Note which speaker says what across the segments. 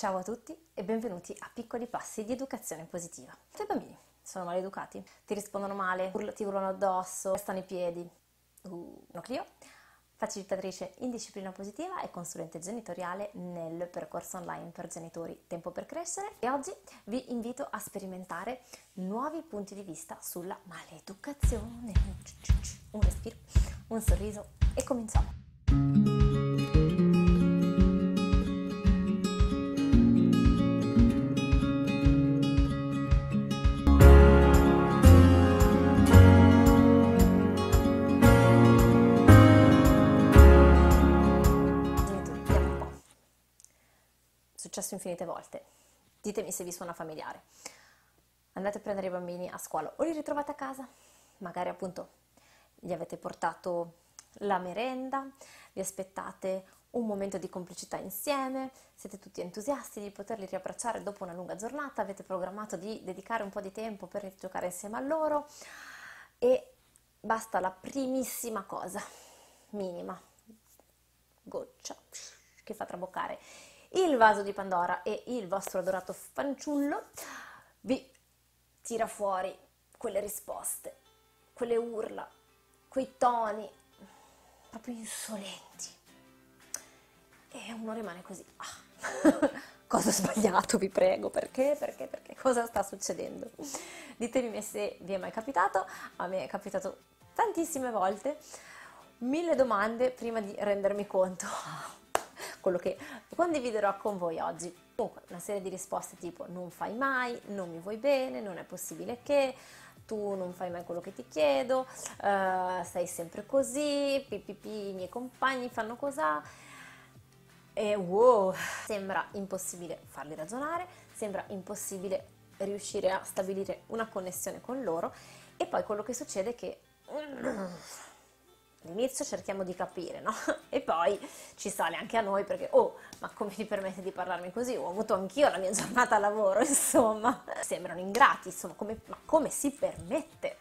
Speaker 1: Ciao a tutti e benvenuti a Piccoli Passi di Educazione Positiva. I tuoi bambini sono maleducati? Ti rispondono male? Ti urlano addosso? Stanno i piedi? Uh, no Clio, facilitatrice in disciplina positiva e consulente genitoriale nel percorso online per genitori Tempo per Crescere e oggi vi invito a sperimentare nuovi punti di vista sulla maleducazione. Un respiro, un sorriso e cominciamo. Successo infinite volte. Ditemi se vi suona familiare. Andate a prendere i bambini a scuola o li ritrovate a casa, magari appunto gli avete portato la merenda, vi aspettate un momento di complicità insieme, siete tutti entusiasti di poterli riabbracciare dopo una lunga giornata, avete programmato di dedicare un po' di tempo per giocare insieme a loro e basta la primissima cosa, minima, goccia, che fa traboccare il vaso di Pandora e il vostro adorato fanciullo vi tira fuori quelle risposte, quelle urla, quei toni proprio insolenti. E uno rimane così. Ah. cosa ho sbagliato, vi prego, perché, perché, perché, cosa sta succedendo? Ditemi se vi è mai capitato, a me è capitato tantissime volte, mille domande prima di rendermi conto quello che condividerò con voi oggi. Comunque, una serie di risposte tipo non fai mai, non mi vuoi bene, non è possibile che, tu non fai mai quello che ti chiedo, uh, sei sempre così, pipipi, i miei compagni fanno così. E wow, sembra impossibile farli ragionare, sembra impossibile riuscire a stabilire una connessione con loro e poi quello che succede è che All'inizio cerchiamo di capire, no? E poi ci sale anche a noi perché, oh, ma come ti permette di parlarmi così? Ho avuto anch'io la mia giornata a lavoro, insomma. Sembrano ingrati, insomma, come, ma come si permette?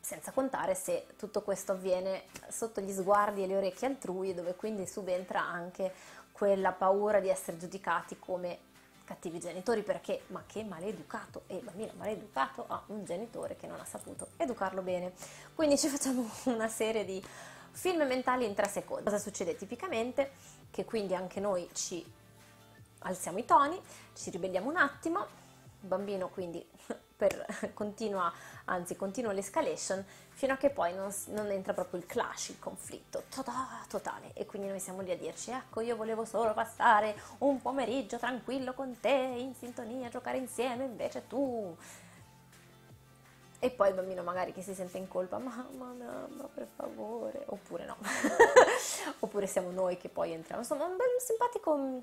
Speaker 1: Senza contare se tutto questo avviene sotto gli sguardi e le orecchie altrui, dove quindi subentra anche quella paura di essere giudicati come cattivi genitori perché, ma che maleducato, e il bambino maleducato ha un genitore che non ha saputo educarlo bene. Quindi ci facciamo una serie di film mentali in tre secondi. Cosa succede tipicamente? Che quindi anche noi ci alziamo i toni, ci ribelliamo un attimo, il bambino quindi per, continua, anzi continua l'escalation fino a che poi non, non, entra proprio il clash, il conflitto. Totale. E quindi noi siamo lì a dirci ecco io volevo solo passare un pomeriggio tranquillo con te, in sintonia, giocare insieme, invece tu... E poi il bambino magari che si sente in colpa, mamma, mamma, per favore, oppure no, oppure siamo noi che poi entriamo, insomma un bel simpatico,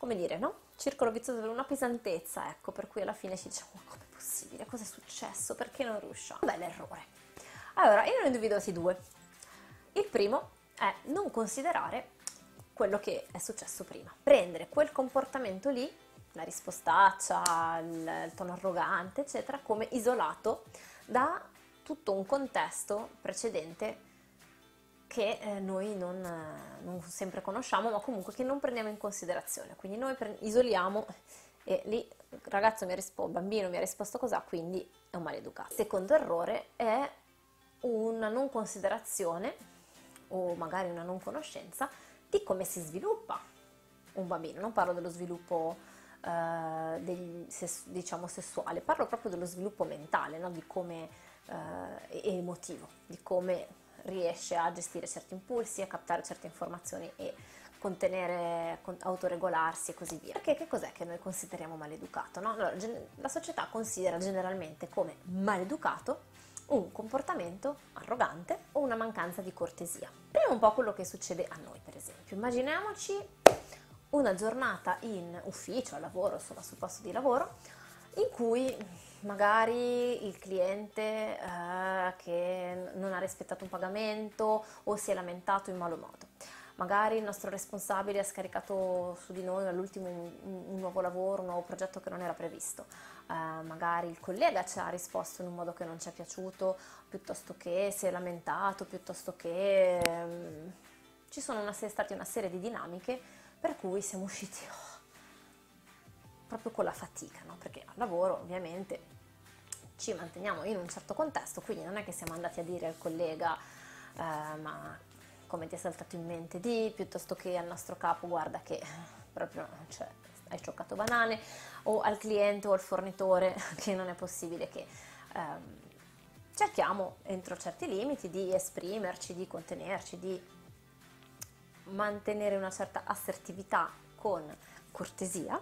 Speaker 1: come dire, no? Circolo vizioso per una pesantezza, ecco, per cui alla fine ci diciamo, ma com'è possibile? Cosa è successo? Perché non riusciamo? Beh, l'errore allora, io ne ho individuati due. Il primo è non considerare quello che è successo prima. Prendere quel comportamento lì, la rispostaccia, il, il tono arrogante, eccetera, come isolato da tutto un contesto precedente che eh, noi non, eh, non, sempre conosciamo, ma comunque che non prendiamo in considerazione. Quindi noi pre- isoliamo e lì il ragazzo mi ha risposto, bambino mi ha risposto così, quindi è un maleducato. Secondo errore è una non considerazione o magari una non conoscenza di come si sviluppa un bambino. Non parlo dello sviluppo eh, ses, diciamo sessuale, parlo proprio dello sviluppo mentale, no? di come eh, emotivo, di come riesce a gestire certi impulsi, a captare certe informazioni e contenere, autoregolarsi e così via. Perché che cos'è che noi consideriamo maleducato? No? Allora, la società considera generalmente come maleducato un comportamento arrogante o una mancanza di cortesia. Vediamo un po' quello che succede a noi, per esempio. Immaginiamoci una giornata in ufficio, al lavoro, insomma sul posto di lavoro, in cui magari il cliente eh, che non ha rispettato un pagamento o si è lamentato in malo modo. Magari il nostro responsabile ha scaricato su di noi all'ultimo un, un, nuovo lavoro, un nuovo progetto che non era previsto, uh, magari il collega ci ha risposto in un modo che non ci è piaciuto, piuttosto che si è lamentato, piuttosto che um, ci sono state una serie di dinamiche per cui siamo usciti proprio con la fatica, no? perché al lavoro ovviamente ci manteniamo in un certo contesto, quindi non è che siamo andati a dire al collega eh, ma come ti è saltato in mente di, piuttosto che al nostro capo guarda che proprio cioè, hai cioccato banane, o al cliente o al fornitore che non è possibile che... Ehm, cerchiamo entro certi limiti di esprimerci, di contenerci, di mantenere una certa assertività con cortesia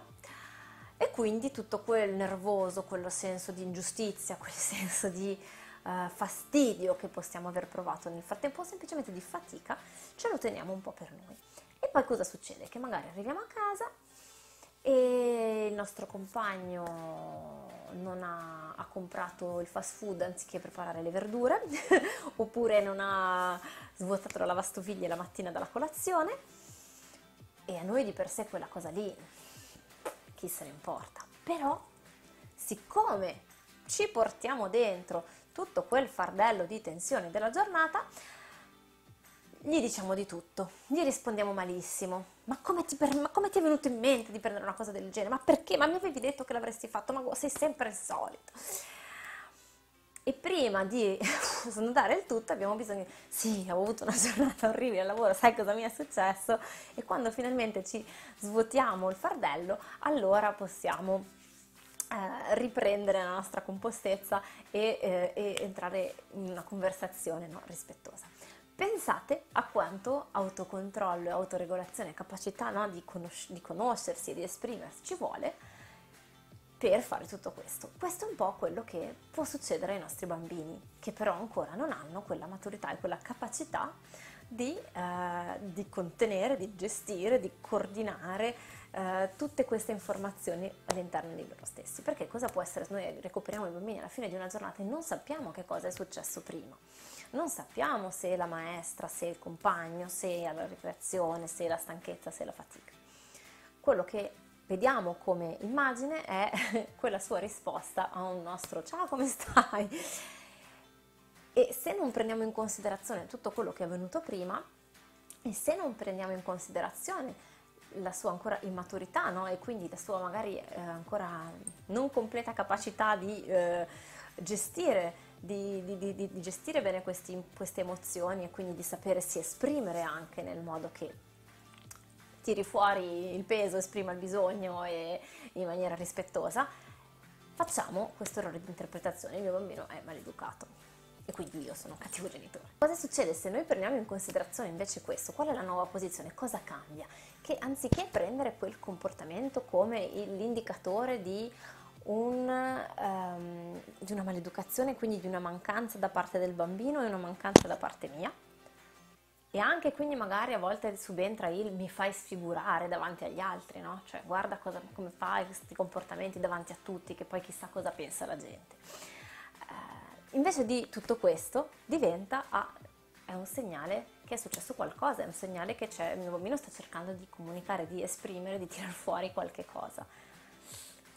Speaker 1: e quindi tutto quel nervoso, quello senso di ingiustizia, quel senso di uh, fastidio che possiamo aver provato nel frattempo, o semplicemente di fatica, ce lo teniamo un po' per noi. E poi cosa succede? Che magari arriviamo a casa e il nostro compagno non ha, ha, comprato il fast food anziché preparare le verdure oppure non ha svuotato la lavastoviglie la mattina dalla colazione e a noi di per sé quella cosa lì chi se ne importa però siccome ci portiamo dentro tutto quel fardello di tensione della giornata gli diciamo di tutto, gli rispondiamo malissimo. Ma come, ti, ma come, ti, è venuto in mente di prendere una cosa del genere? Ma perché? Ma mi avevi detto che l'avresti fatto? Ma sei sempre il solito. E prima di snodare il tutto abbiamo bisogno, sì, ho avuto una giornata orribile al lavoro, sai cosa mi è successo? E quando finalmente ci svuotiamo il fardello, allora possiamo eh, riprendere la nostra compostezza e, eh, e, entrare in una conversazione no, rispettosa. Pensate a quanto autocontrollo e autoregolazione, capacità no, di, conos- di conoscersi e di esprimersi ci vuole per fare tutto questo. Questo è un po' quello che può succedere ai nostri bambini, che però ancora non hanno quella maturità e quella capacità di, eh, di contenere, di gestire, di coordinare eh, tutte queste informazioni all'interno di loro stessi. Perché cosa può essere? Noi recuperiamo i bambini alla fine di una giornata e non sappiamo che cosa è successo prima non sappiamo se la maestra, se il compagno, se la ricreazione, se la stanchezza, se la fatica. Quello che vediamo come immagine è quella sua risposta a un nostro ciao come stai? E se non prendiamo in considerazione tutto quello che è avvenuto prima e se non prendiamo in considerazione la sua ancora immaturità no? e quindi la sua magari eh, ancora non completa capacità di eh, gestire di, di, di, di gestire bene questi, queste emozioni e quindi di sapersi esprimere anche nel modo che tiri fuori il peso, esprima il bisogno e in maniera rispettosa, facciamo questo errore di interpretazione, il mio bambino è maleducato e quindi io sono un cattivo genitore. Cosa succede se noi prendiamo in considerazione invece questo? Qual è la nuova posizione? Cosa cambia? Che anziché prendere quel comportamento come l'indicatore di un, um, di una maleducazione, quindi di una mancanza da parte del bambino e una mancanza da parte mia. E anche quindi magari a volte subentra il mi fai sfigurare davanti agli altri, no? Cioè guarda cosa, come fai questi comportamenti davanti a tutti, che poi chissà cosa pensa la gente. Uh, invece di tutto questo diventa, ah, è un segnale che è successo qualcosa, è un segnale che c'è, il mio bambino sta cercando di comunicare, di esprimere, di tirar fuori qualche cosa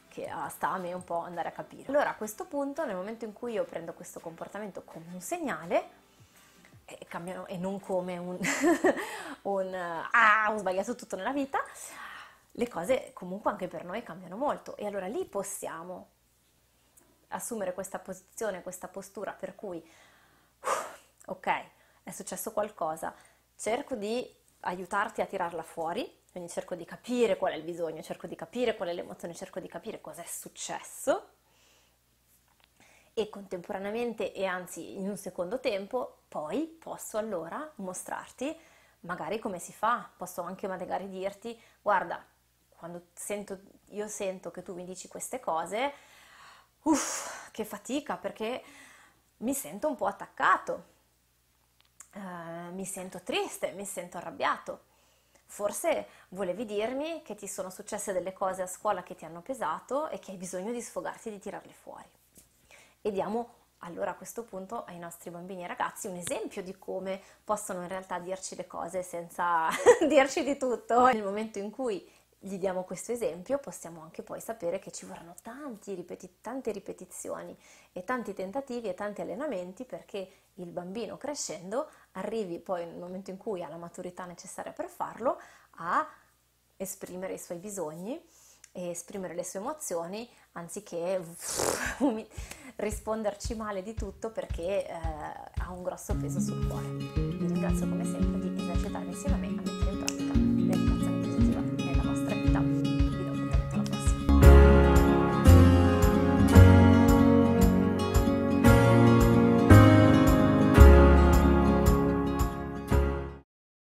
Speaker 1: che ah, sta a me un po' andare a capire. Allora a questo punto, nel momento in cui io prendo questo comportamento come un segnale, e, cambiano, e non come un, un ah, ho sbagliato tutto nella vita, le cose comunque anche per noi cambiano molto. E allora lì possiamo assumere questa posizione, questa postura per cui ok, è successo qualcosa, cerco di aiutarti a tirarla fuori quindi cerco di capire qual è il bisogno, cerco di capire qual è l'emozione, cerco di capire cosa è successo e contemporaneamente e anzi in un secondo tempo poi posso allora mostrarti magari come si fa, posso anche magari dirti guarda quando sento, io sento che tu mi dici queste cose, uff, che fatica perché mi sento un po' attaccato, uh, mi sento triste, mi sento arrabbiato Forse volevi dirmi che ti sono successe delle cose a scuola che ti hanno pesato e che hai bisogno di sfogarti e di tirarle fuori. E diamo allora a questo punto ai nostri bambini e ragazzi un esempio di come possono in realtà dirci le cose senza dirci di tutto. Nel momento in cui gli diamo questo esempio, possiamo anche poi sapere che ci vorranno ripeti- tante ripetizioni e tanti tentativi e tanti allenamenti perché il bambino crescendo arrivi poi nel momento in cui ha la maturità necessaria per farlo a esprimere i suoi bisogni e esprimere le sue emozioni anziché risponderci male di tutto perché eh, ha un grosso peso sul cuore. Vi ringrazio come sempre di esercitarvi insieme a me a mettere in pratica